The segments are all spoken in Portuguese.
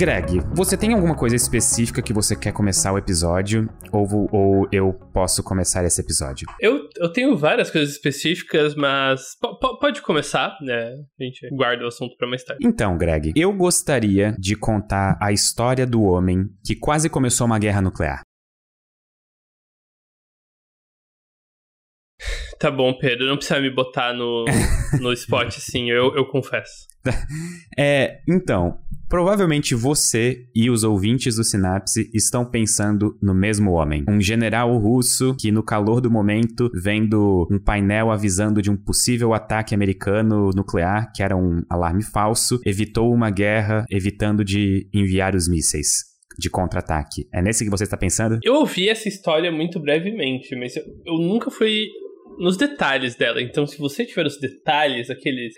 Greg, você tem alguma coisa específica que você quer começar o episódio? Ou, ou eu posso começar esse episódio? Eu, eu tenho várias coisas específicas, mas pode começar, né? A gente guarda o assunto para mais tarde. Então, Greg, eu gostaria de contar a história do homem que quase começou uma guerra nuclear. Tá bom, Pedro, não precisa me botar no, no spot, assim, eu, eu confesso. É, então, provavelmente você e os ouvintes do Sinapse estão pensando no mesmo homem. Um general russo que, no calor do momento, vendo um painel avisando de um possível ataque americano nuclear, que era um alarme falso, evitou uma guerra, evitando de enviar os mísseis de contra-ataque. É nesse que você está pensando? Eu ouvi essa história muito brevemente, mas eu, eu nunca fui nos detalhes dela. Então, se você tiver os detalhes, aqueles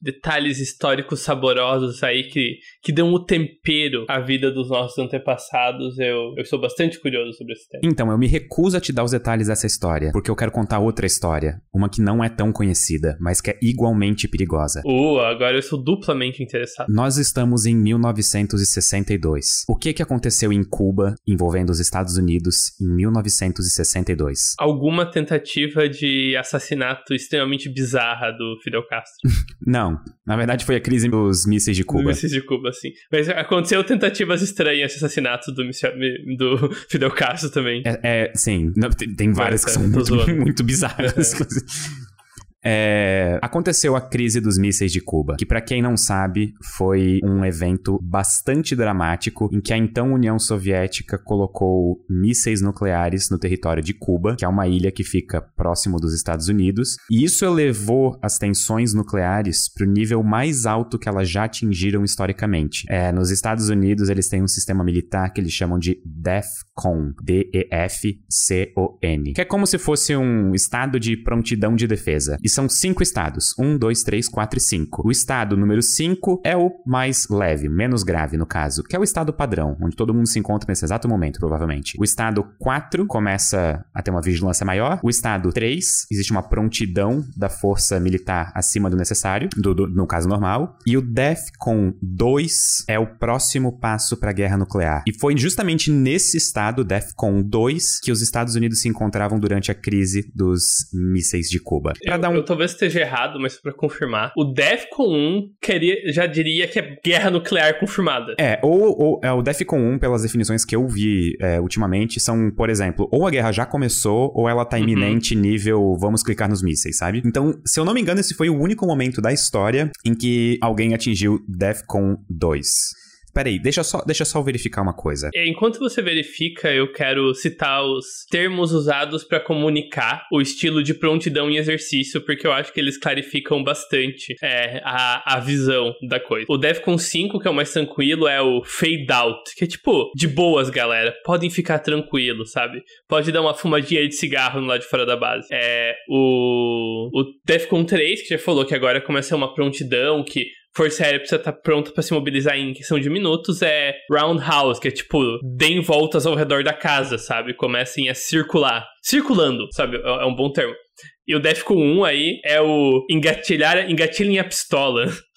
detalhes históricos saborosos aí que, que dão o tempero à vida dos nossos antepassados. Eu, eu sou bastante curioso sobre esse tema. Então, eu me recuso a te dar os detalhes dessa história, porque eu quero contar outra história. Uma que não é tão conhecida, mas que é igualmente perigosa. Uh, agora eu sou duplamente interessado. Nós estamos em 1962. O que, que aconteceu em Cuba envolvendo os Estados Unidos em 1962? Alguma tentativa de assassinato extremamente bizarra do Fidel Castro. não. Não, na verdade foi a crise dos mísseis de Cuba. Mísseis de Cuba, sim. Mas aconteceu tentativas estranhas de assassinato do, do Fidel Castro também. É, é sim. Não, tem, tem várias que são muito, muito bizarras. É. Aconteceu a crise dos mísseis de Cuba, que para quem não sabe foi um evento bastante dramático em que a então União Soviética colocou mísseis nucleares no território de Cuba, que é uma ilha que fica próximo dos Estados Unidos, e isso elevou as tensões nucleares para o nível mais alto que elas já atingiram historicamente. É, nos Estados Unidos eles têm um sistema militar que eles chamam de DEFCON, D-E-F-C-O-N, que é como se fosse um estado de prontidão de defesa. São cinco estados: um, dois, três, quatro e cinco. O estado número cinco é o mais leve, menos grave no caso, que é o estado padrão, onde todo mundo se encontra nesse exato momento, provavelmente. O estado 4 começa a ter uma vigilância maior. O estado 3, existe uma prontidão da força militar acima do necessário, do, do, no caso normal. E o DEFCON 2 é o próximo passo para a guerra nuclear. E foi justamente nesse estado, DEFCON 2, que os Estados Unidos se encontravam durante a crise dos mísseis de Cuba. Para dar um eu talvez esteja errado, mas para confirmar, o DEFCON 1 queria, já diria que é guerra nuclear confirmada. É, ou, ou é, o DEFCON 1, pelas definições que eu vi é, ultimamente, são, por exemplo, ou a guerra já começou, ou ela tá uhum. iminente uhum. nível vamos clicar nos mísseis, sabe? Então, se eu não me engano, esse foi o único momento da história em que alguém atingiu DEFCON 2. Peraí, deixa só, deixa só verificar uma coisa. É, enquanto você verifica, eu quero citar os termos usados para comunicar o estilo de prontidão em exercício, porque eu acho que eles clarificam bastante é, a, a visão da coisa. O Defcon 5, que é o mais tranquilo, é o fade out, que é tipo, de boas, galera, podem ficar tranquilos, sabe? Pode dar uma fumadinha de cigarro no lado de fora da base. É o, o Defcon 3, que já falou que agora começa uma prontidão, que Força Aérea precisa estar tá pronta para se mobilizar em questão de minutos é Roundhouse, que é tipo, deem voltas ao redor da casa, sabe? Comecem a circular. Circulando, sabe? É, é um bom termo. E o Defcon 1 aí é o engatilhar, engatilhem a pistola.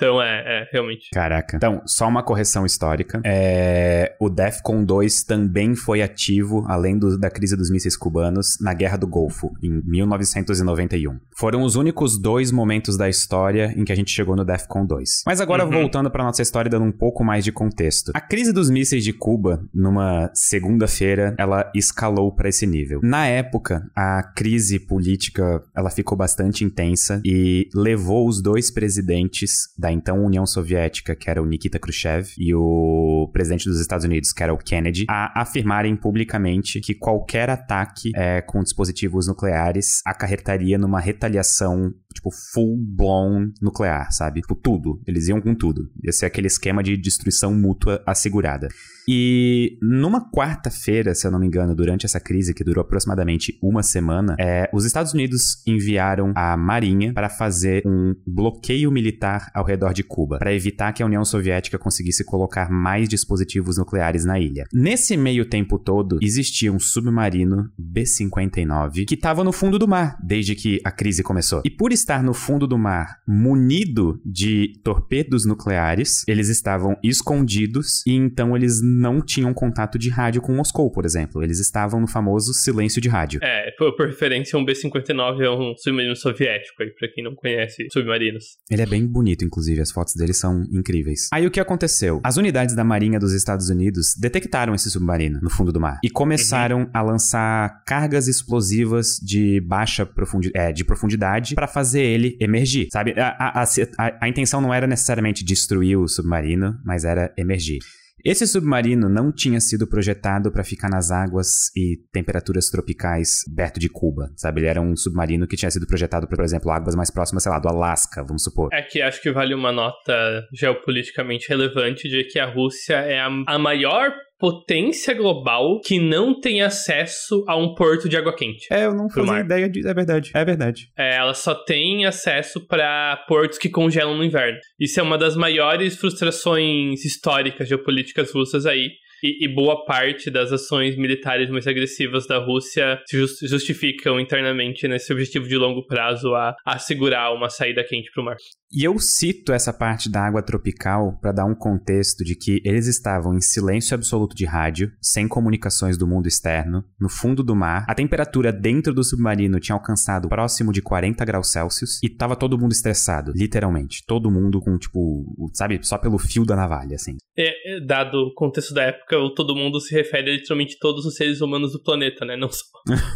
Então, é, é, realmente. Caraca. Então, só uma correção histórica. É, o DEFCON 2 também foi ativo, além do, da crise dos mísseis cubanos, na Guerra do Golfo, em 1991. Foram os únicos dois momentos da história em que a gente chegou no DEFCON 2. Mas agora, uhum. voltando para nossa história, dando um pouco mais de contexto. A crise dos mísseis de Cuba, numa segunda-feira, ela escalou para esse nível. Na época, a crise política, ela ficou bastante intensa e levou os dois presidentes da então União Soviética, que era o Nikita Khrushchev, e o presidente dos Estados Unidos, que era o Kennedy, a afirmarem publicamente que qualquer ataque é, com dispositivos nucleares acarretaria numa retaliação tipo, full-blown nuclear, sabe? Tipo, tudo. Eles iam com tudo. Ia ser aquele esquema de destruição mútua assegurada. E numa quarta-feira, se eu não me engano, durante essa crise, que durou aproximadamente uma semana, é, os Estados Unidos enviaram a Marinha para fazer um bloqueio militar ao redor de Cuba, para evitar que a União Soviética conseguisse colocar mais dispositivos nucleares na ilha. Nesse meio tempo todo, existia um submarino B-59 que estava no fundo do mar desde que a crise começou. E por estar no fundo do mar munido de torpedos nucleares, eles estavam escondidos e então eles não tinham contato de rádio com Moscou, por exemplo. Eles estavam no famoso silêncio de rádio. É, por, por referência, um B-59 é um submarino soviético aí, pra quem não conhece submarinos. Ele é bem bonito, inclusive, as fotos dele são incríveis. Aí o que aconteceu? As unidades da Marinha dos Estados Unidos detectaram esse submarino no fundo do mar e começaram uhum. a lançar cargas explosivas de baixa profundidade, é, de profundidade para fazer ele emergir, sabe? A, a, a, a intenção não era necessariamente destruir o submarino, mas era emergir. Esse submarino não tinha sido projetado para ficar nas águas e temperaturas tropicais perto de Cuba, sabe? Ele era um submarino que tinha sido projetado para, por exemplo, águas mais próximas, sei lá, do Alasca, vamos supor. É que acho que vale uma nota geopoliticamente relevante de que a Rússia é a, a maior potência global que não tem acesso a um porto de água quente. É, eu não fazia ideia disso. É verdade, é verdade. É, ela só tem acesso para portos que congelam no inverno. Isso é uma das maiores frustrações históricas geopolíticas russas aí. E, e, boa parte das ações militares mais agressivas da Rússia se justificam internamente nesse objetivo de longo prazo a assegurar uma saída quente para o mar. E eu cito essa parte da água tropical para dar um contexto de que eles estavam em silêncio absoluto de rádio, sem comunicações do mundo externo, no fundo do mar. A temperatura dentro do submarino tinha alcançado próximo de 40 graus Celsius e tava todo mundo estressado, literalmente. Todo mundo com, tipo, sabe, só pelo fio da navalha, assim. É, é dado o contexto da época, o todo mundo se refere a literalmente todos os seres humanos do planeta, né? Não só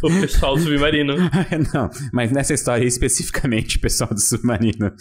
o pessoal do submarino. Não, mas nessa história especificamente, o pessoal do submarino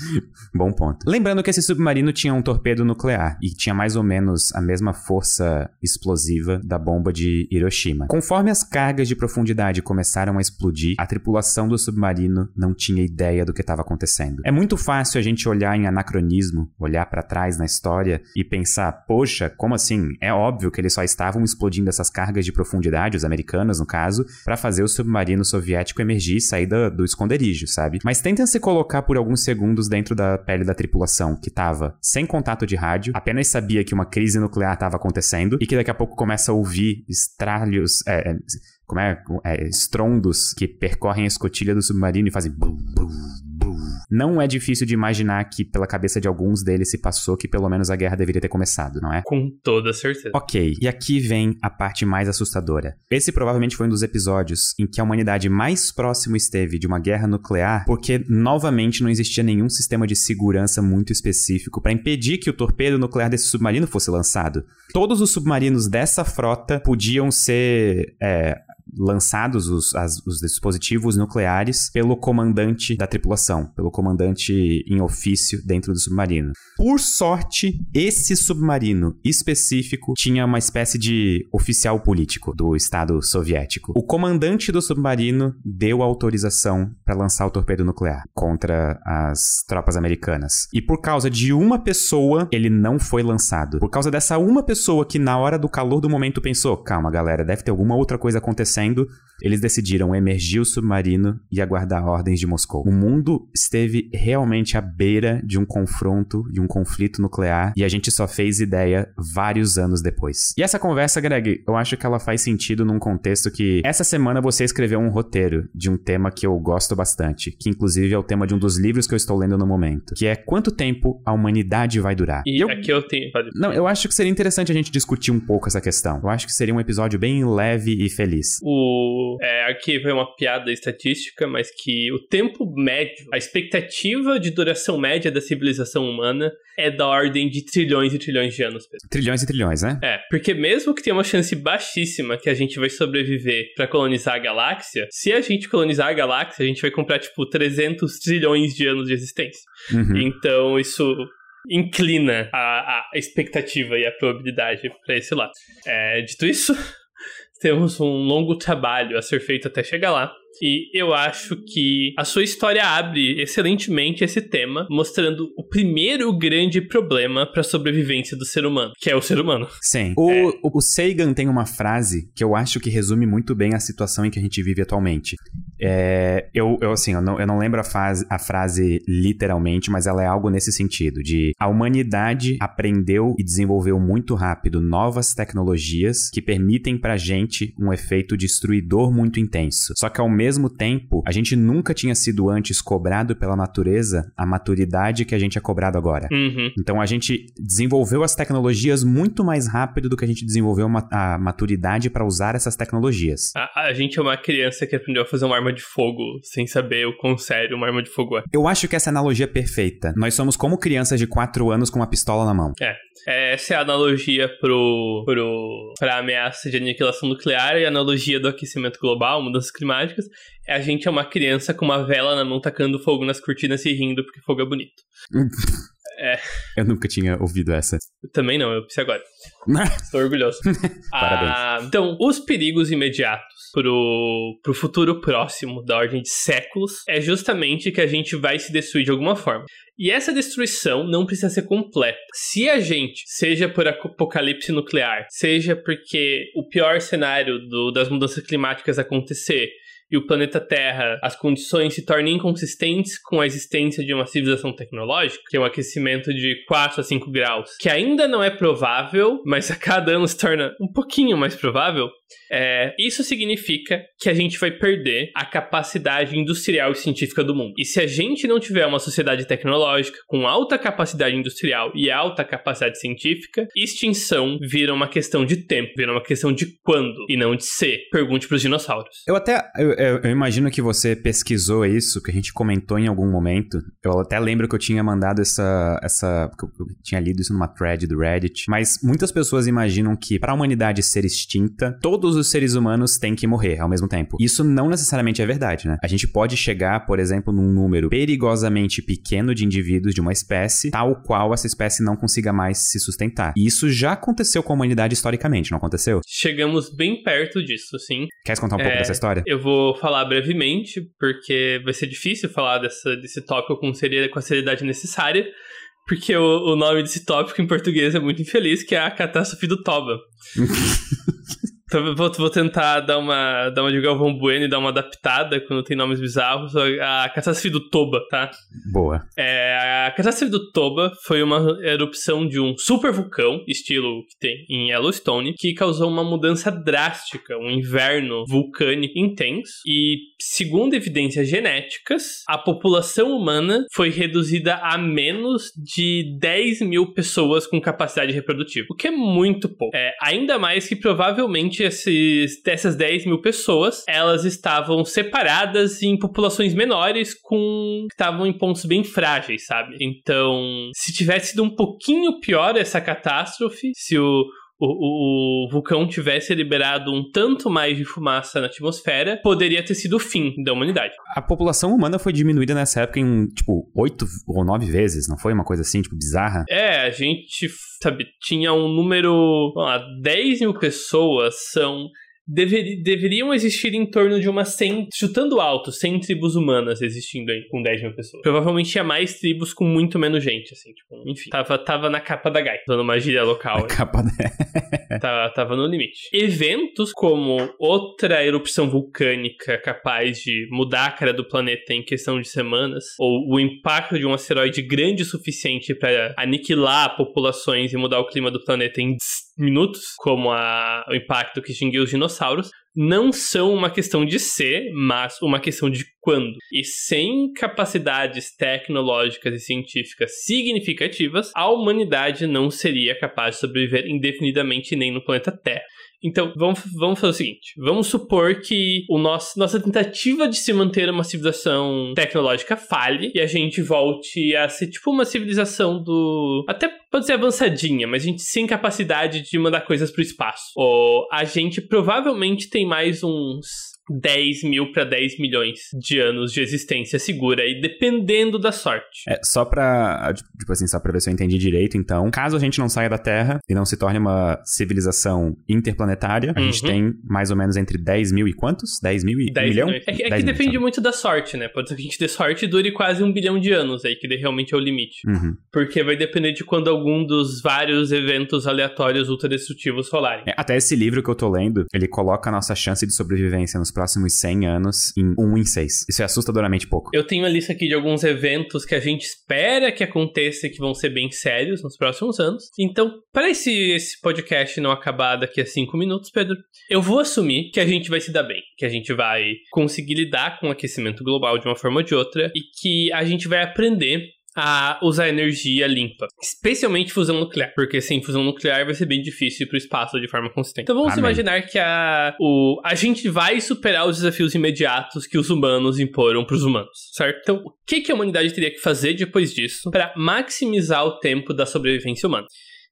Bom ponto. Lembrando que esse submarino tinha um torpedo nuclear e tinha mais ou menos a mesma força explosiva da bomba de Hiroshima. Conforme as cargas de profundidade começaram a explodir, a tripulação do submarino não tinha ideia do que estava acontecendo. É muito fácil a gente olhar em anacronismo, olhar para trás na história e pensar, poxa, como assim? É óbvio que eles só estavam explodindo essas cargas de profundidade, os americanos no caso, para fazer o submarino soviético emergir e sair do, do esconderijo, sabe? Mas tentem se colocar por alguns segundos dentro da pele da tripulação que estava sem contato de rádio, apenas sabia que uma crise nuclear estava acontecendo e que daqui a pouco começa a ouvir estralhos, é, é como é, é, estrondos que percorrem a escotilha do submarino e fazem bum, bum, não é difícil de imaginar que pela cabeça de alguns deles se passou que pelo menos a guerra deveria ter começado, não é? Com toda certeza. Ok, e aqui vem a parte mais assustadora. Esse provavelmente foi um dos episódios em que a humanidade mais próximo esteve de uma guerra nuclear, porque novamente não existia nenhum sistema de segurança muito específico para impedir que o torpedo nuclear desse submarino fosse lançado. Todos os submarinos dessa frota podiam ser é, lançados os, as, os dispositivos nucleares pelo comandante da tripulação, pelo comandante em ofício dentro do submarino. Por sorte, esse submarino específico tinha uma espécie de oficial político do Estado soviético. O comandante do submarino deu autorização para lançar o torpedo nuclear contra as tropas americanas. E por causa de uma pessoa, ele não foi lançado. Por causa dessa uma pessoa que, na hora do calor do momento, pensou: calma, galera, deve ter alguma outra coisa acontecendo acontecendo, eles decidiram emergir o submarino e aguardar ordens de Moscou. O mundo esteve realmente à beira de um confronto, de um conflito nuclear, e a gente só fez ideia vários anos depois. E essa conversa, Greg, eu acho que ela faz sentido num contexto que essa semana você escreveu um roteiro de um tema que eu gosto bastante, que inclusive é o tema de um dos livros que eu estou lendo no momento, que é quanto tempo a humanidade vai durar. E eu... aqui eu tenho. Não, eu acho que seria interessante a gente discutir um pouco essa questão. Eu acho que seria um episódio bem leve e feliz. O... É, aqui foi uma piada estatística, mas que o tempo médio, a expectativa de duração média da civilização humana é da ordem de trilhões e trilhões de anos. Pedro. Trilhões e trilhões, né? É, porque mesmo que tenha uma chance baixíssima que a gente vai sobreviver para colonizar a galáxia, se a gente colonizar a galáxia, a gente vai comprar, tipo, 300 trilhões de anos de existência. Uhum. Então, isso inclina a, a expectativa e a probabilidade para esse lado. É, dito isso, temos um longo trabalho a ser feito até chegar lá. E eu acho que a sua história abre excelentemente esse tema, mostrando o primeiro grande problema para a sobrevivência do ser humano, que é o ser humano. Sim. O, é. o Sagan tem uma frase que eu acho que resume muito bem a situação em que a gente vive atualmente. É, eu, eu, assim, eu não, eu não lembro a, fase, a frase literalmente, mas ela é algo nesse sentido, de a humanidade aprendeu e desenvolveu muito rápido novas tecnologias que permitem pra gente um efeito destruidor muito intenso. Só que ao mesmo tempo, a gente nunca tinha sido antes cobrado pela natureza a maturidade que a gente é cobrado agora. Uhum. Então a gente desenvolveu as tecnologias muito mais rápido do que a gente desenvolveu uma, a maturidade para usar essas tecnologias. A, a, gente é uma criança que aprendeu a fazer uma arma de fogo sem saber o quão sério uma arma de fogo é. Eu acho que essa analogia é perfeita. Nós somos como crianças de 4 anos com uma pistola na mão. É. Essa é a analogia pro, pro, pra ameaça de aniquilação nuclear e a analogia do aquecimento global, mudanças climáticas. A gente é uma criança com uma vela na mão tacando fogo nas cortinas e rindo porque fogo é bonito. É. Eu nunca tinha ouvido essa. Eu também não, eu pensei agora. Estou orgulhoso. Parabéns. Ah, então, os perigos imediatos pro, pro futuro próximo da ordem de séculos é justamente que a gente vai se destruir de alguma forma. E essa destruição não precisa ser completa. Se a gente, seja por apocalipse nuclear, seja porque o pior cenário do, das mudanças climáticas acontecer, e o planeta Terra, as condições se tornam inconsistentes com a existência de uma civilização tecnológica, que é um aquecimento de 4 a 5 graus, que ainda não é provável, mas a cada ano se torna um pouquinho mais provável, é, isso significa que a gente vai perder a capacidade industrial e científica do mundo. E se a gente não tiver uma sociedade tecnológica com alta capacidade industrial e alta capacidade científica, extinção vira uma questão de tempo, vira uma questão de quando e não de ser. Pergunte para os dinossauros. Eu até eu, eu, eu, imagino que você pesquisou isso, que a gente comentou em algum momento. Eu até lembro que eu tinha mandado essa essa eu tinha lido isso numa thread do Reddit, mas muitas pessoas imaginam que para a humanidade ser extinta, todos todos os seres humanos têm que morrer ao mesmo tempo. Isso não necessariamente é verdade, né? A gente pode chegar, por exemplo, num número perigosamente pequeno de indivíduos de uma espécie, tal qual essa espécie não consiga mais se sustentar. E isso já aconteceu com a humanidade historicamente, não aconteceu? Chegamos bem perto disso, sim. Quer contar um pouco é, dessa história? Eu vou falar brevemente, porque vai ser difícil falar dessa, desse tópico com, com a seriedade necessária porque o, o, nome desse tópico em português é muito infeliz, que é a catástrofe do Toba. Então, vou, vou tentar dar uma, dar uma de Galvão Bueno e dar uma adaptada quando tem nomes bizarros. A catástrofe do Toba, tá? Boa. É, a catástrofe do Toba foi uma erupção de um super vulcão, estilo que tem em Yellowstone, que causou uma mudança drástica, um inverno vulcânico intenso. E, segundo evidências genéticas, a população humana foi reduzida a menos de 10 mil pessoas com capacidade reprodutiva, o que é muito pouco. É, ainda mais que provavelmente esses, dessas 10 mil pessoas, elas estavam separadas em populações menores com que estavam em pontos bem frágeis, sabe? Então, se tivesse sido um pouquinho pior essa catástrofe, se o o, o, vulcão tivesse liberado um tanto mais de fumaça na atmosfera, poderia ter sido o fim da humanidade. A população humana foi diminuída nessa época em, tipo, oito ou nove vezes, não foi uma coisa assim, tipo, bizarra? É, a gente, sabe, tinha um número, vamos lá, 10 mil pessoas são dever, deveriam existir em torno de umas 100, chutando alto, 100 tribos humanas existindo aí com 10 mil pessoas. Provavelmente tinha mais tribos com muito menos gente, assim, tipo, enfim. Tava, tava na capa da Gai, usando uma gíria local. Na capa da... tava, tava no limite. Eventos como outra erupção vulcânica capaz de mudar a cara do planeta em questão de semanas, ou o impacto de um asteroide grande o suficiente para aniquilar populações e mudar o clima do planeta em minutos, como a, o impacto que extinguiu os dinossauros, não são uma questão de ser, mas uma questão de quando. E sem capacidades tecnológicas e científicas significativas, a humanidade não seria capaz de sobreviver indefinidamente nem no planeta Terra. Então, vamos, vamos fazer o seguinte: vamos supor que o nosso, nossa tentativa de se manter uma civilização tecnológica falhe e a gente volte a ser tipo uma civilização do. Até pode ser avançadinha, mas a gente sem capacidade de mandar coisas pro espaço. Ou a gente provavelmente tem mais uns 10 mil para 10 milhões de anos de existência segura e dependendo da sorte. É, só pra, tipo assim, só pra ver se eu entendi direito, então, caso a gente não saia da Terra e não se torne uma civilização interplanetária, a uhum. gente tem mais ou menos entre 10 mil e quantos? 10 mil e 10 milhão? É, que, é que depende muito da sorte, né? Pode ser que a gente dê sorte e dure quase um bilhão de anos aí, que realmente é o limite. Uhum. Porque vai depender de quando algum dos vários eventos aleatórios ultradestrutivos rolarem. É, até esse livro que eu tô lendo, ele coloca a nossa chance de sobrevivência nos próximos 100 anos em 1 em 6. Isso é assustadoramente pouco. Eu tenho a lista aqui de alguns eventos que a gente espera que aconteça e que vão ser bem sérios nos próximos anos. Então, para esse, esse podcast não acabar daqui a 5 minutos, Pedro, eu vou assumir que a gente vai se dar bem, que a gente vai conseguir lidar com o aquecimento global de uma forma ou de outra e que a gente vai aprender a usar energia limpa, especialmente fusão nuclear, porque sem fusão nuclear vai ser bem difícil ir para o espaço de forma consistente. Então vamos Amém. imaginar que a, o, a gente vai superar os desafios imediatos que os humanos imporam para os humanos, certo? Então, o que, que a humanidade teria que fazer depois disso para maximizar o tempo da sobrevivência humana?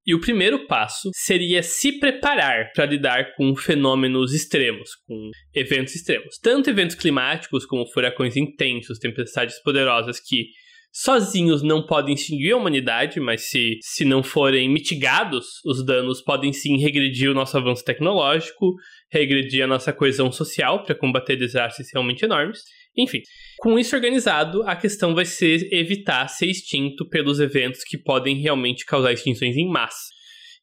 E o primeiro passo seria se preparar para lidar com fenômenos extremos, com eventos extremos. Tanto eventos climáticos como furacões intensos, tempestades poderosas que sozinhos não podem extinguir a humanidade, mas se, se não forem mitigados, os danos podem sim regredir o nosso avanço tecnológico, regredir a nossa coesão social para combater desastres realmente enormes. Enfim, com isso organizado, a questão vai ser evitar ser extinto pelos eventos que podem realmente causar extinções em massa.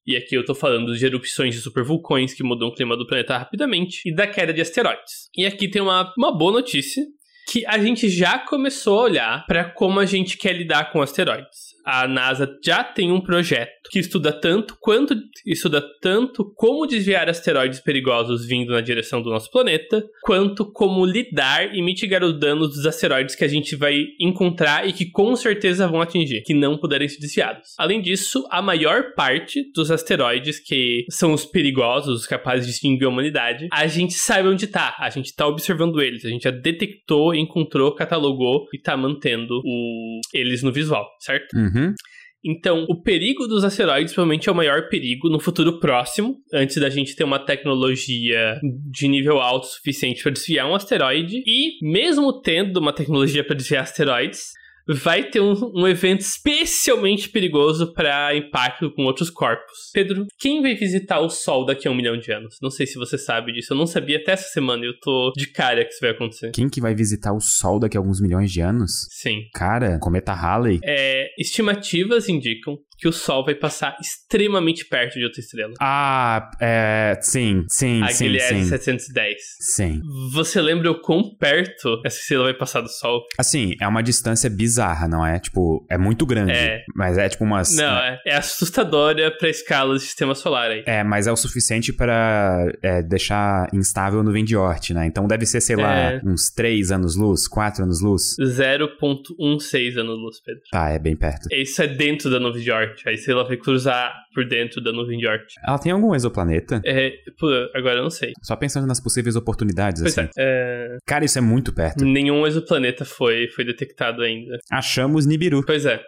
E aqui eu tô falando de erupções de supervulcões que mudam o clima do planeta rapidamente e da queda de asteroides. E aqui tem uma, uma boa notícia, que a gente já começou a olhar para como a gente quer lidar com asteroides a NASA já tem um projeto que estuda tanto quanto estuda tanto como desviar asteroides perigosos vindo na direção do nosso planeta, quanto como lidar e mitigar os danos dos asteroides que a gente vai encontrar e que com certeza vão atingir, que não puderem ser desviados. Além disso, a maior parte dos asteroides que são os perigosos, os capazes de extinguir a humanidade, a gente sabe onde tá, a gente tá observando eles, a gente já detectou, encontrou, catalogou e tá mantendo o... eles no visual, certo? Uhum. Uhum. Então, o perigo dos asteroides provavelmente é o maior perigo no futuro próximo, antes da gente ter uma tecnologia de nível alto suficiente para desviar um asteroide. E, mesmo tendo uma tecnologia para desviar asteroides, vai ter um, um evento especialmente perigoso para impacto com outros corpos. Pedro, quem vai visitar o Sol daqui a um milhão de anos? Não sei se você sabe disso. Eu não sabia até essa semana e eu tô de cara que isso vai acontecer. Quem que vai visitar o Sol daqui a alguns milhões de anos? Sim. Cara, cometa Halley. É, estimativas indicam que o Sol vai passar extremamente perto de outra estrela. Ah, é. Sim, sim, a sim. A sim. 710. Sim. Você lembra o quão perto essa estrela vai passar do Sol? Assim, é uma distância bizarra, não é? Tipo, é muito grande. É. Mas é tipo umas. Não, é, é assustadora pra escala do sistema solar aí. É, mas é o suficiente para é, deixar instável no de Oort, né? Então deve ser, sei lá, é. uns 3 anos-luz, 4 anos-luz. 0.16 anos-luz, Pedro. Tá, é bem perto. Isso é dentro da nuvem de Oort. Aí se ela vai cruzar por dentro da nuvem de Oort. Ela tem algum exoplaneta? É, agora eu não sei. Só pensando nas possíveis oportunidades, pois assim. É, é... Cara, isso é muito perto. Nenhum exoplaneta foi, foi detectado ainda. Achamos Nibiru. Pois é.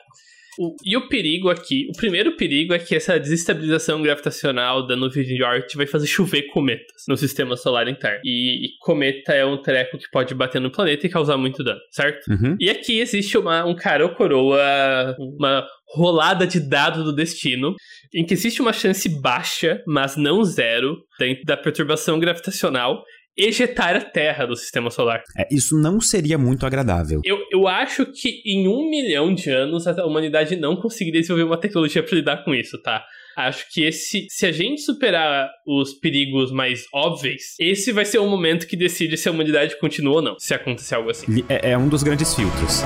O, e o perigo aqui, o primeiro perigo é que essa desestabilização gravitacional da nuvem de Oort vai fazer chover cometas no sistema solar interno. E, e, cometa é um treco que pode bater no planeta e causar muito dano, certo? Uhum. E aqui existe uma, um cara ou coroa, uma rolada de dado do destino, em que existe uma chance baixa, mas não zero, da perturbação gravitacional ejetar a Terra do sistema solar. É, isso não seria muito agradável. Eu, eu acho que em um milhão de anos a humanidade não conseguiria desenvolver uma tecnologia para lidar com isso, tá? Acho que esse, se a gente superar os perigos mais óbvios, esse vai ser o momento que decide se a humanidade continua ou não, se acontecer algo assim. É, é um dos grandes filtros.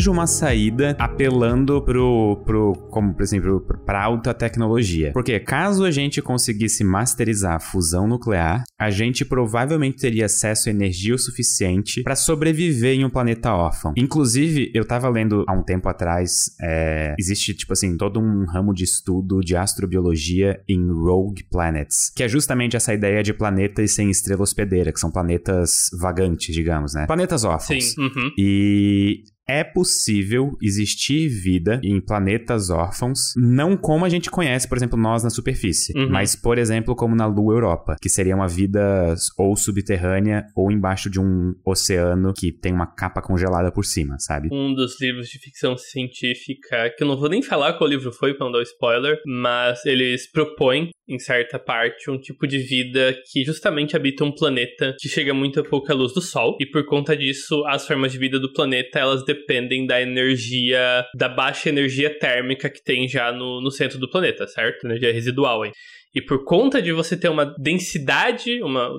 Vejo uma saída apelando pro, pro como por exemplo, para alta tecnologia. Porque caso a gente conseguisse masterizar a fusão nuclear, a gente provavelmente teria acesso a energia o suficiente para sobreviver em um planeta órfão. Inclusive, eu tava lendo há um tempo atrás, é, existe tipo assim todo um ramo de estudo de astrobiologia em rogue planets, que é justamente essa ideia de planetas sem estrela hospedeira, que são planetas vagantes, digamos, né? Planetas órfãos. Sim. Uhum. E é possível existir vida em planetas órfãos, não como a gente conhece, por exemplo, nós na superfície, Uhum. mas, por exemplo, como na Lua Europa, que seria uma vida ou subterrânea ou embaixo de um oceano que tem uma capa congelada por cima, sabe? um dos livros de ficção científica, que eu não vou nem falar qual livro foi pra não dar spoiler, mas eles propõem, em certa parte, um tipo de vida que justamente habita um planeta que chega muito a pouca luz do Sol, e por conta disso, as formas de vida do planeta, elas dependem da energia, da baixa energia térmica que tem já no, no centro do planeta, certo? Energia residual, hein? E por conta de você ter uma densidade, uma,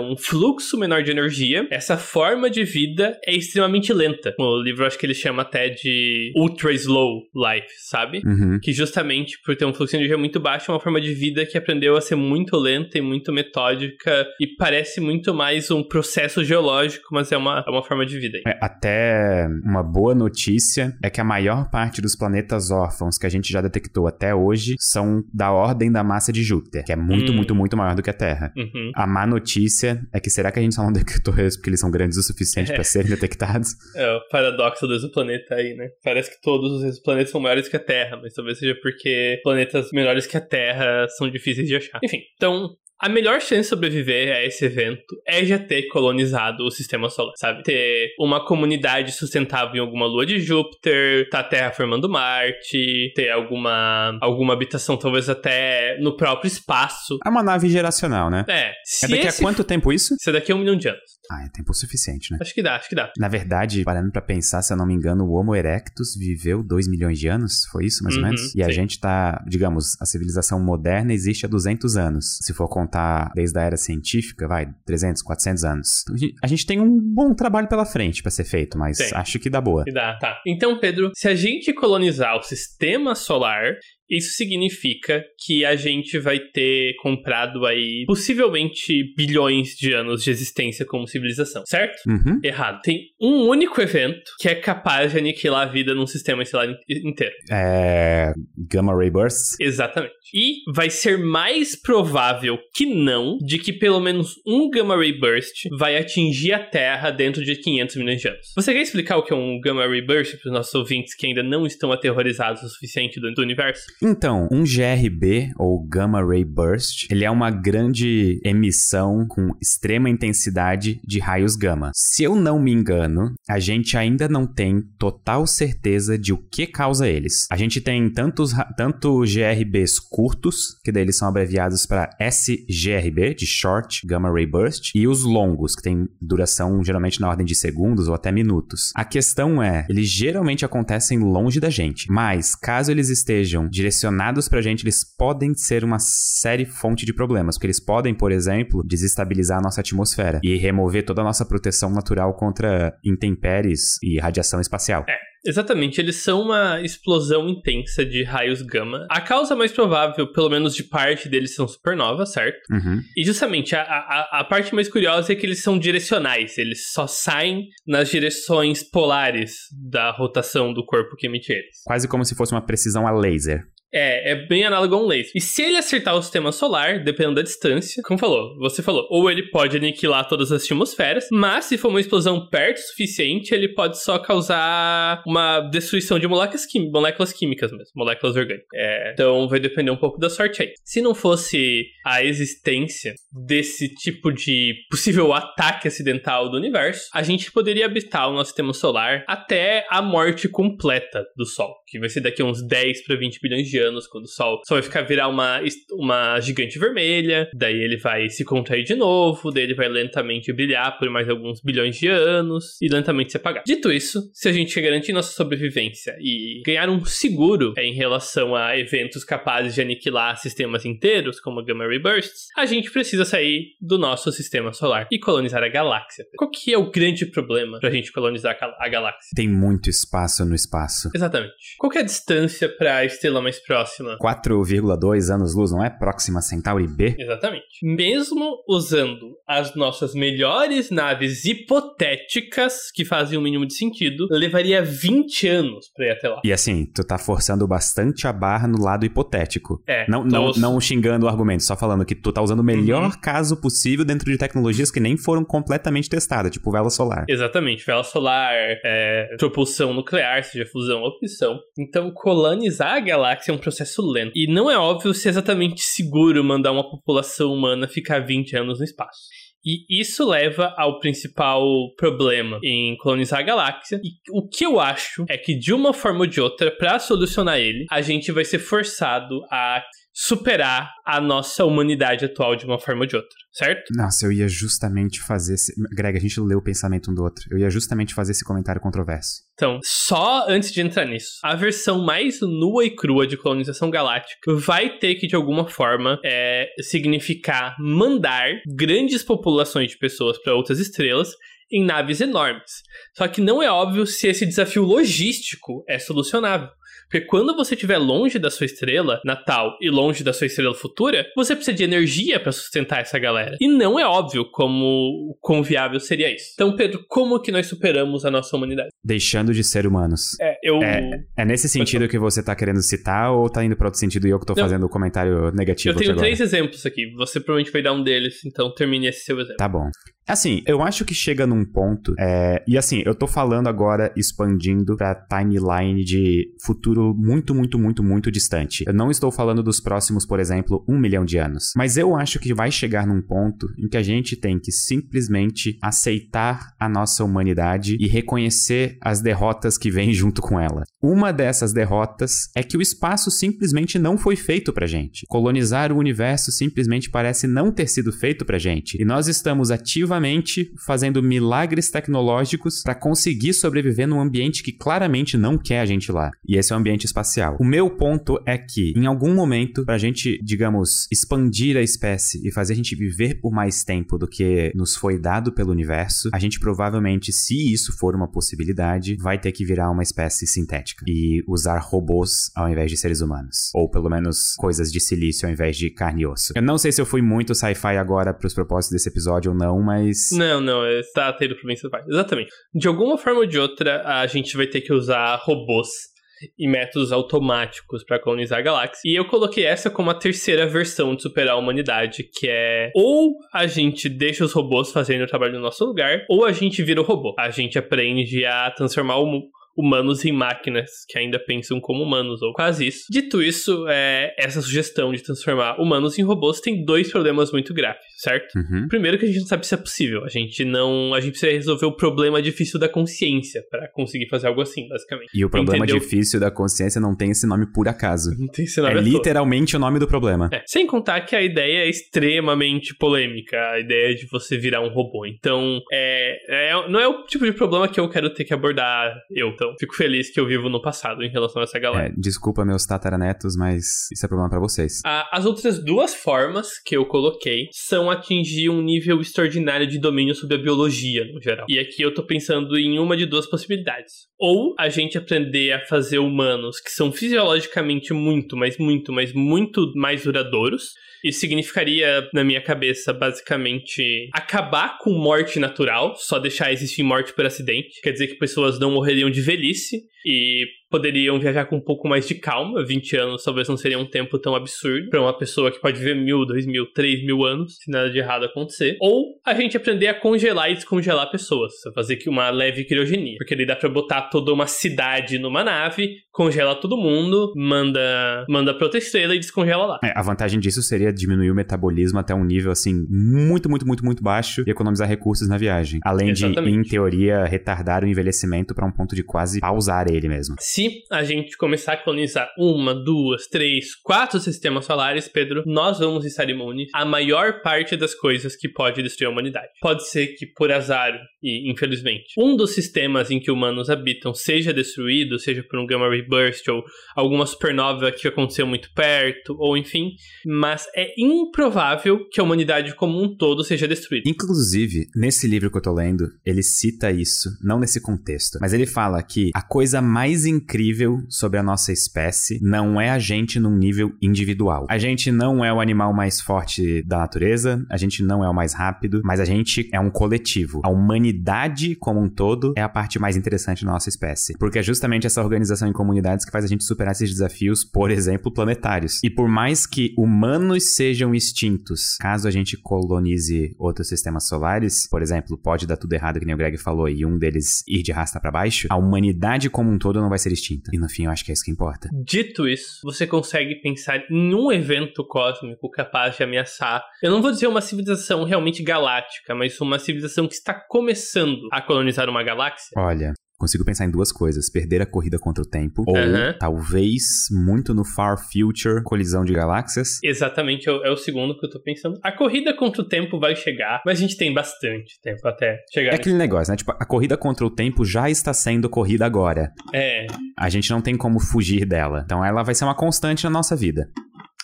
um fluxo menor de energia, essa forma de vida é extremamente lenta. O livro acho que ele chama até de ultra slow life, sabe? Uhum. Que justamente por ter um fluxo de energia muito baixo, é uma forma de vida que aprendeu a ser muito lenta e muito metódica e parece muito mais um processo geológico, mas é uma, é uma forma de vida. É, até uma boa notícia é que a maior parte dos planetas órfãos que a gente já detectou até hoje são da ordem da massa de Júpiter, que é muito, Hum. muito, muito maior do que a Terra. Uhum. A má notícia é que será que a gente só não detectou eles porque eles são grandes o suficiente É. pra serem detectados? É o paradoxo do exoplaneta aí, né? Parece que todos os exoplanetas são maiores que a Terra, mas talvez seja porque planetas menores que a Terra são difíceis de achar. Enfim, então. A melhor chance de sobreviver a esse evento é já ter colonizado o sistema solar, sabe? Ter uma comunidade sustentável em alguma lua de Júpiter, tá terraformando Marte, ter alguma, alguma habitação, talvez até no próprio espaço. É uma nave geracional, né? É, É se daqui esse... a quanto tempo isso? Isso é daqui a um milhão de anos. Ah, é tempo suficiente, né? Acho que dá, acho que dá. Na verdade, parando pra pensar, se eu não me engano, o Homo erectus viveu 2 milhões de anos, foi isso mais ou Uhum, menos? E a sim. gente tá, digamos, a civilização moderna existe há 200 anos. Se for contar desde a era científica, vai, 300, 400 anos. Então, a gente- a tem um bom trabalho pela frente pra ser feito, mas Tem. acho que dá boa. Que dá, tá. Então, Pedro, se a gente colonizar o sistema solar, isso significa que a gente vai ter comprado aí possivelmente bilhões de anos de existência como civilização, certo? Uhum. Errado. Tem um único evento que é capaz de aniquilar a vida num sistema estelar in- inteiro. É. Gamma Ray Bursts. Exatamente. E vai ser mais provável que não de que pelo menos um Gamma Ray Burst vai atingir a Terra dentro de 500 milhões de anos. Você quer explicar o que é um Gamma Ray Burst para os nossos ouvintes que ainda não estão aterrorizados o suficiente do, do universo? Então, um GRB, ou Gamma Ray Burst, ele é uma grande emissão com extrema intensidade de raios gama. Se eu não me engano, a gente ainda não tem total certeza de o que causa eles. A gente tem tantos, tanto GRBs curtos, que daí eles são abreviados para SGRB, de Short Gamma Ray Burst, e os longos, que tem duração geralmente na ordem de segundos ou até minutos. A questão é, eles geralmente acontecem longe da gente, mas caso eles estejam direcionados pra gente, eles podem ser uma série fonte de problemas, porque eles podem, por exemplo, desestabilizar a nossa atmosfera e remover toda a nossa proteção natural contra intempéries e radiação espacial. Exatamente, eles são uma explosão intensa de raios gama. A causa mais provável, pelo menos de parte deles, são supernovas, certo? Uhum. E justamente a, a, a parte mais curiosa é que eles são direcionais, eles só saem nas direções polares da rotação do corpo que emite eles. Quase como se fosse uma precisão a laser. É, é bem análogo a um laser. E se ele acertar o sistema solar, dependendo da distância, como falou, você falou, ou ele pode aniquilar todas as atmosferas, mas se for uma explosão perto o suficiente, ele pode só causar uma destruição de moléculas, quim- moléculas químicas mesmo, moléculas orgânicas. É, então vai depender um pouco da sorte aí. Se não fosse a existência desse tipo de possível ataque acidental do universo, a gente poderia habitar o nosso sistema solar até a morte completa do Sol, que vai ser daqui a uns 10 para 20 bilhões de anos, quando o Sol só vai ficar virar uma, uma gigante vermelha, daí ele vai se contrair de novo, daí ele vai lentamente brilhar por mais alguns bilhões de anos e lentamente se apagar. Dito isso, se a gente quer garantir nossa sobrevivência e ganhar um seguro em relação a eventos capazes de aniquilar sistemas inteiros, como Gamma Ray Bursts, a gente precisa sair do nosso sistema solar e colonizar a galáxia. Qual que é o grande problema pra gente colonizar a gal- a galáxia? Tem muito espaço no espaço. Exatamente. Qual que é a distância para a estrela mais próxima? 4,2 anos-luz, não é? Próxima Centauri B? Exatamente. Mesmo usando as nossas melhores naves hipotéticas, que fazem o mínimo de sentido, levaria 20 anos pra ir até lá. E assim, tu tá forçando bastante a barra no lado hipotético. É, Não, então não, os- não xingando o argumento, só falando que tu tá usando o melhor melhor caso possível dentro de tecnologias que nem foram completamente testadas, tipo vela solar. Exatamente, vela solar, é, propulsão nuclear, seja fusão ou fissão. Então, colonizar a galáxia é um processo lento. E não é óbvio se é exatamente seguro mandar uma população humana ficar 20 anos no espaço. E isso leva ao principal problema em colonizar a galáxia. E o que eu acho é que, de uma forma ou de outra, para solucionar ele, a gente vai ser forçado a superar a nossa humanidade atual de uma forma ou de outra, certo? Nossa, eu ia justamente fazer esse. Greg, a gente leu o pensamento um do outro. Eu ia justamente fazer esse comentário controverso. Então, só antes de entrar nisso, a versão mais nua e crua de colonização galáctica vai ter que, de alguma forma, é, significar mandar grandes populações de pessoas para outras estrelas em naves enormes. Só que não é óbvio se esse desafio logístico é solucionável. Porque quando você estiver longe da sua estrela natal e longe da sua estrela futura, você precisa de energia para sustentar essa galera. E não é óbvio como quão viável seria isso. Então, Pedro, como que nós superamos a nossa humanidade? Deixando de ser humanos. É, eu. É, é nesse sentido que você tá querendo citar ou tá indo para outro sentido e eu que tô não, fazendo o comentário negativo? Eu tenho três exemplos aqui. Você provavelmente vai dar um deles, então termine esse seu exemplo. Tá bom. Assim, eu acho que chega num ponto. É... E assim, eu tô falando agora expandindo pra timeline de futuro muito, muito, muito, muito distante. Eu não estou falando dos próximos, por exemplo, um milhão de anos. Mas eu acho que vai chegar num ponto em que a gente tem que simplesmente aceitar a nossa humanidade e reconhecer as derrotas que vêm junto com ela. Uma dessas derrotas é que o espaço simplesmente não foi feito pra gente. Colonizar o universo simplesmente parece não ter sido feito pra gente. E nós estamos ativamente fazendo milagres tecnológicos para conseguir sobreviver num ambiente que claramente não quer a gente lá. E esse é o ambiente espacial. O meu ponto é que, em algum momento, pra gente, digamos, expandir a espécie e fazer a gente viver por mais tempo do que nos foi dado pelo universo, a gente provavelmente, se isso for uma possibilidade, vai ter que virar uma espécie sintética e usar robôs ao invés de seres humanos. Ou pelo menos coisas de silício ao invés de carne e osso. Eu não sei se eu fui muito sci-fi agora pros propósitos desse episódio ou não, mas. Não, não, está tendo pra mim Exatamente. De alguma forma ou de outra, a gente vai ter que usar robôs e métodos automáticos para colonizar a galáxia. E eu coloquei essa como a terceira versão de superar a humanidade, que é ou a gente deixa os robôs fazendo o trabalho no nosso lugar, ou a gente vira o robô. A gente aprende a transformar o, humanos em máquinas que ainda pensam como humanos, ou quase isso. Dito isso, é, essa sugestão de transformar humanos em robôs tem dois problemas muito graves, certo? Uhum. Primeiro que a gente não sabe se é possível. A gente não. A gente precisa resolver o problema difícil da consciência para conseguir fazer algo assim, basicamente. E o problema Entendeu? difícil da consciência não tem esse nome por acaso. Não tem esse nome É literalmente o nome do problema. É. Sem contar que a ideia é extremamente polêmica, a ideia de você virar um robô. Então, é, é não é o tipo de problema que eu quero ter que abordar eu, então. Então, fico feliz que eu vivo no passado em relação a essa galera. É, desculpa meus tataranetos, mas isso é problema para vocês. as outras duas formas que eu coloquei são atingir um nível extraordinário de domínio sobre a biologia, no geral. E aqui eu tô pensando em uma de duas possibilidades. Ou a gente aprender a fazer humanos que são fisiologicamente muito, mas muito, mas muito mais duradouros. Isso significaria, na minha cabeça, basicamente acabar com morte natural, só deixar existir morte por acidente. Quer dizer que pessoas não morreriam de velhice e poderiam viajar com um pouco mais de calma. 20 anos talvez não seria um tempo tão absurdo para uma pessoa que pode viver mil, dois mil, três mil anos, se nada de errado acontecer. Ou a gente aprender a congelar e descongelar pessoas, fazer uma leve criogenia, porque ele dá para botar toda uma cidade numa nave, congela todo mundo, manda manda pra outra estrela e descongela lá. É, a vantagem disso seria diminuir o metabolismo até um nível assim muito, muito, muito, muito baixo e economizar recursos na viagem. Além Exatamente. de, em teoria, retardar o envelhecimento para um ponto de quase pausar ele mesmo se a gente começar a colonizar uma, duas, três, quatro sistemas solares, Pedro, nós vamos estar imunes à maior parte das coisas que pode destruir a humanidade. Pode ser que, por azar e infelizmente, um dos sistemas em que humanos habitam seja destruído, seja por um gamma ray burst ou alguma supernova que aconteceu muito perto, ou enfim, mas é improvável que a humanidade como um todo seja destruída. Inclusive, nesse livro que eu tô lendo, ele cita isso, não nesse contexto, mas ele fala que a coisa mais incrível sobre a nossa espécie não é a gente num nível individual. A gente não é o animal mais forte da natureza, a gente não é o mais rápido, mas a gente é um coletivo. A humanidade como um todo é a parte mais interessante da nossa espécie, porque é justamente essa organização em comunidade comunidades que faz a gente superar esses desafios, por exemplo, planetários. E por mais que humanos sejam extintos, caso a gente colonize outros sistemas solares, por exemplo, pode dar tudo errado, que nem o Greg falou, e um deles ir de rasta para baixo, a humanidade como um todo não vai ser extinta. E no fim, eu acho que é isso que importa. Dito isso, você consegue pensar em um evento cósmico capaz de ameaçar, eu não vou dizer uma civilização realmente galáctica, mas uma civilização que está começando a colonizar uma galáxia? Olha, Consigo pensar em duas coisas: perder a corrida contra o tempo, ou Aham. talvez, muito no far future, colisão de galáxias. Exatamente, é o, é o segundo que eu tô pensando. A corrida contra o tempo vai chegar, mas a gente tem bastante tempo até chegar. É aquele negócio, né? Tipo, a corrida contra o tempo já está sendo corrida agora. É, A gente não tem como fugir dela. Então ela vai ser uma constante na nossa vida.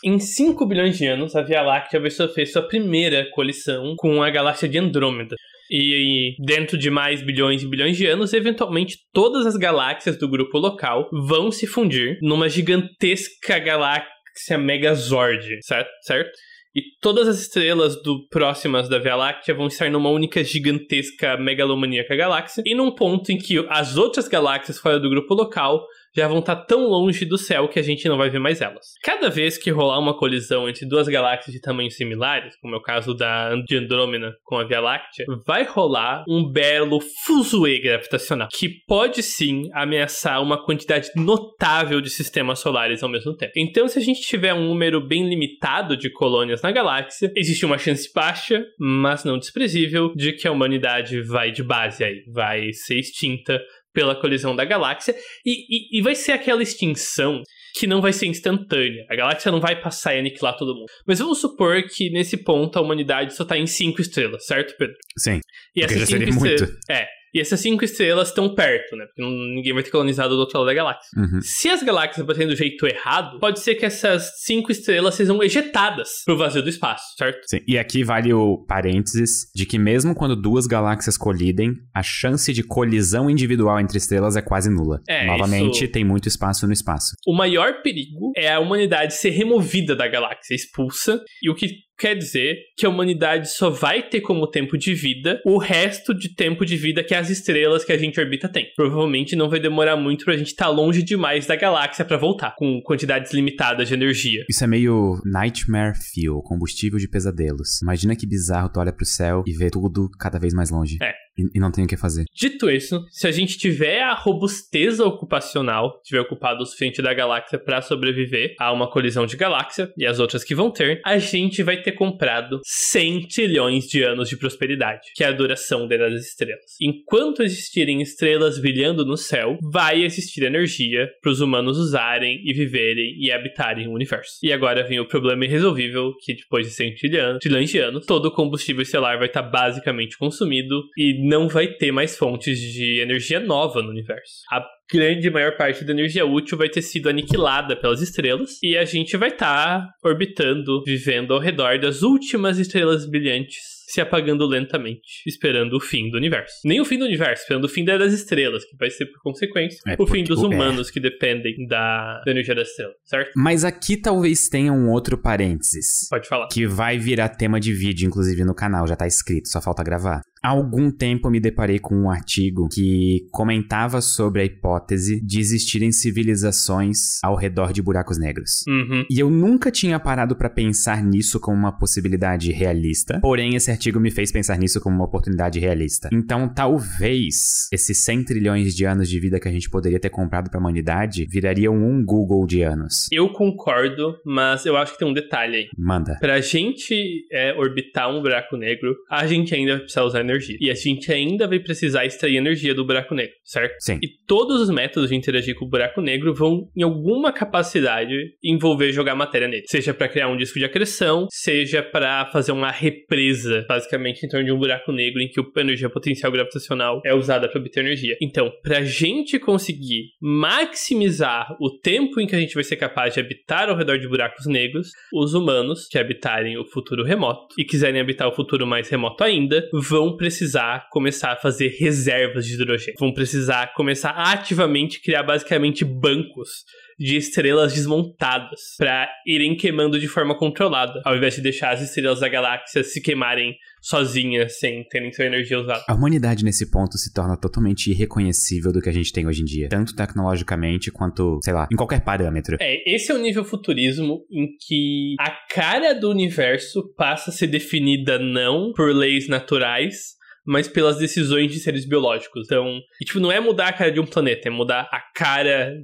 Em 5 bilhões de anos, a Via Láctea vai sofrer sua primeira colisão com a galáxia de Andrômeda. E dentro de mais bilhões e bilhões de anos, eventualmente todas as galáxias do grupo local vão se fundir numa gigantesca galáxia Megazord, certo? certo? E todas as estrelas do próximas da Via Láctea vão estar numa única gigantesca megalomaníaca galáxia, e num ponto em que as outras galáxias fora do grupo local já vão estar tão longe do céu que a gente não vai ver mais elas. Cada vez que rolar uma colisão entre duas galáxias de tamanhos similares, como é o caso da de Andrômeda com a Via Láctea, vai rolar um belo fuzuê gravitacional, que pode sim ameaçar uma quantidade notável de sistemas solares ao mesmo tempo. Então, se a gente tiver um número bem limitado de colônias na galáxia, existe uma chance baixa, mas não desprezível, de que a humanidade vai de base aí, vai ser extinta pela colisão da galáxia, e, e, e vai ser aquela extinção que não vai ser instantânea. A galáxia não vai passar e aniquilar todo mundo. Mas vamos supor que nesse ponto a humanidade só tá em cinco estrelas, certo, Pedro? Sim. E essas já cinco seria muito. É. E essas cinco estrelas estão perto, né? Porque ninguém vai ter colonizado do outro lado da galáxia. Uhum. Se as galáxias baterem do jeito errado, pode ser que essas cinco estrelas sejam ejetadas pro vazio do espaço, certo? Sim. E aqui vale o parênteses de que mesmo quando duas galáxias colidem, a chance de colisão individual entre estrelas é quase nula. É, Novamente, isso- tem muito espaço no espaço. O maior perigo é a humanidade ser removida da galáxia, expulsa, e o que quer dizer que a humanidade só vai ter como tempo de vida o resto de tempo de vida que as estrelas que a gente orbita tem. Provavelmente não vai demorar muito pra gente estar longe demais da galáxia pra voltar, com quantidades limitadas de energia. Isso é meio Nightmare Fuel, combustível de pesadelos. Imagina que bizarro tu olha pro céu e vê tudo cada vez mais longe. É. E, e não tem o que fazer. Dito isso, se a gente tiver a robusteza ocupacional, tiver ocupado o suficiente da galáxia para sobreviver a uma colisão de galáxia e as outras que vão ter, a gente vai ter comprado 100 trilhões de anos de prosperidade, que é a duração das estrelas. Enquanto existirem estrelas brilhando no céu, vai existir energia para os humanos usarem e viverem e habitarem o universo. E agora vem o problema irresolvível, que depois de 100 trilhões, de anos, todo o combustível estelar vai estar basicamente consumido e não vai ter mais fontes de energia nova no universo. A grande maior parte da energia útil vai ter sido aniquilada pelas estrelas e a gente vai estar orbitando, vivendo ao redor das últimas estrelas brilhantes. Se apagando lentamente, esperando o fim do universo. Nem o fim do universo, esperando o fim das estrelas, que vai ser por consequência É, o fim dos é. humanos que dependem da, da energia da estrela, certo? Mas aqui talvez tenha um outro parênteses. Pode falar. Que vai virar tema de vídeo, inclusive, no canal. Já tá escrito, só falta gravar. Há algum tempo me deparei com um artigo que comentava sobre a hipótese de existirem civilizações ao redor de buracos negros. Uhum. E eu nunca tinha parado pra pensar nisso como uma possibilidade realista, porém esse artigo me fez pensar nisso como uma oportunidade realista. Então, talvez esses 100 trilhões de anos de vida que a gente poderia ter comprado pra humanidade virariam um Google de anos. Eu concordo, mas eu acho que tem um detalhe aí. Manda. Pra gente é, orbitar um buraco negro, a gente ainda vai precisar usar energia. E a gente ainda vai precisar extrair energia do buraco negro, certo? Sim. E todos os métodos de interagir com o buraco negro vão, em alguma capacidade, envolver jogar matéria nele. Seja pra criar um disco de acreção, seja pra fazer uma represa, basicamente em torno de um buraco negro em que a energia potencial gravitacional é usada pra obter energia. Então, pra gente conseguir maximizar o tempo em que a gente vai ser capaz de habitar ao redor de buracos negros, os humanos que habitarem o futuro remoto e quiserem habitar o futuro mais remoto ainda, vão precisar começar a fazer reservas de hidrogênio. Vão precisar começar a ativamente criar basicamente bancos de estrelas desmontadas para irem queimando de forma controlada, ao invés de deixar as estrelas da galáxia se queimarem sozinhas, sem terem sua energia usada. A humanidade nesse ponto se torna totalmente irreconhecível do que a gente tem hoje em dia, tanto tecnologicamente quanto, sei lá, em qualquer parâmetro. É, esse é o nível futurismo em que a cara do universo passa a ser definida não por leis naturais, mas pelas decisões de seres biológicos. Então, e, tipo, não é mudar a cara de um planeta, é mudar a cara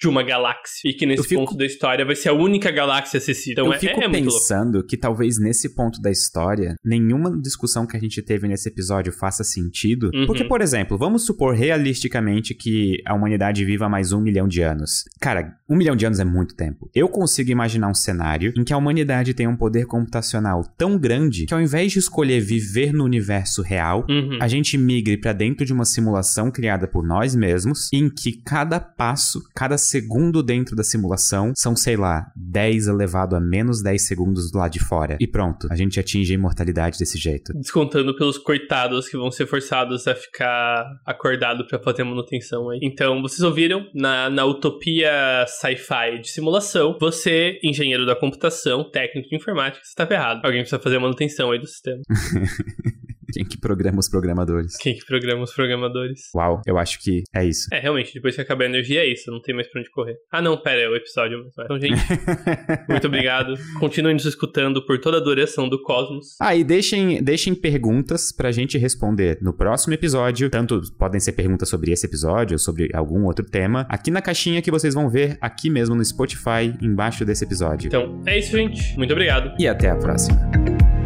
de uma galáxia. E que nesse fico... ponto da história vai ser a única galáxia acessível. Então, eu é, fico é pensando que talvez nesse ponto da história, nenhuma discussão que a gente teve nesse episódio faça sentido. Uhum. Porque, por exemplo, vamos supor realisticamente que a humanidade viva mais um milhão de anos. Cara, um milhão de anos é muito tempo. Eu consigo imaginar um cenário em que a humanidade tem um poder computacional tão grande que ao invés de escolher viver no universo real, uhum. a gente migre para dentro de uma simulação criada por nós mesmos, em que cada passo, cada segundo dentro da simulação são, sei lá, 10 elevado a menos 10 segundos do lado de fora. E pronto, a gente atinge a imortalidade desse jeito. Descontando pelos coitados que vão ser forçados a ficar acordado para fazer manutenção aí. Então, vocês ouviram na, na utopia sci-fi de simulação, você, engenheiro da computação, técnico de informática, você tá ferrado. Alguém precisa fazer manutenção aí do sistema. Quem que programa os programadores? Quem que programa os programadores? Uau, eu acho que é isso. É, realmente, depois que acabar a energia é isso, não tem mais pra onde correr. Ah, não, pera, é o episódio. Então, gente, muito obrigado. Continuem nos escutando por toda a duração do Cosmos. Ah, e deixem, deixem perguntas pra gente responder no próximo episódio. Tanto podem ser perguntas sobre esse episódio ou sobre algum outro tema, aqui na caixinha que vocês vão ver aqui mesmo no Spotify, embaixo desse episódio. Então, é isso, gente. Muito obrigado. E até a próxima.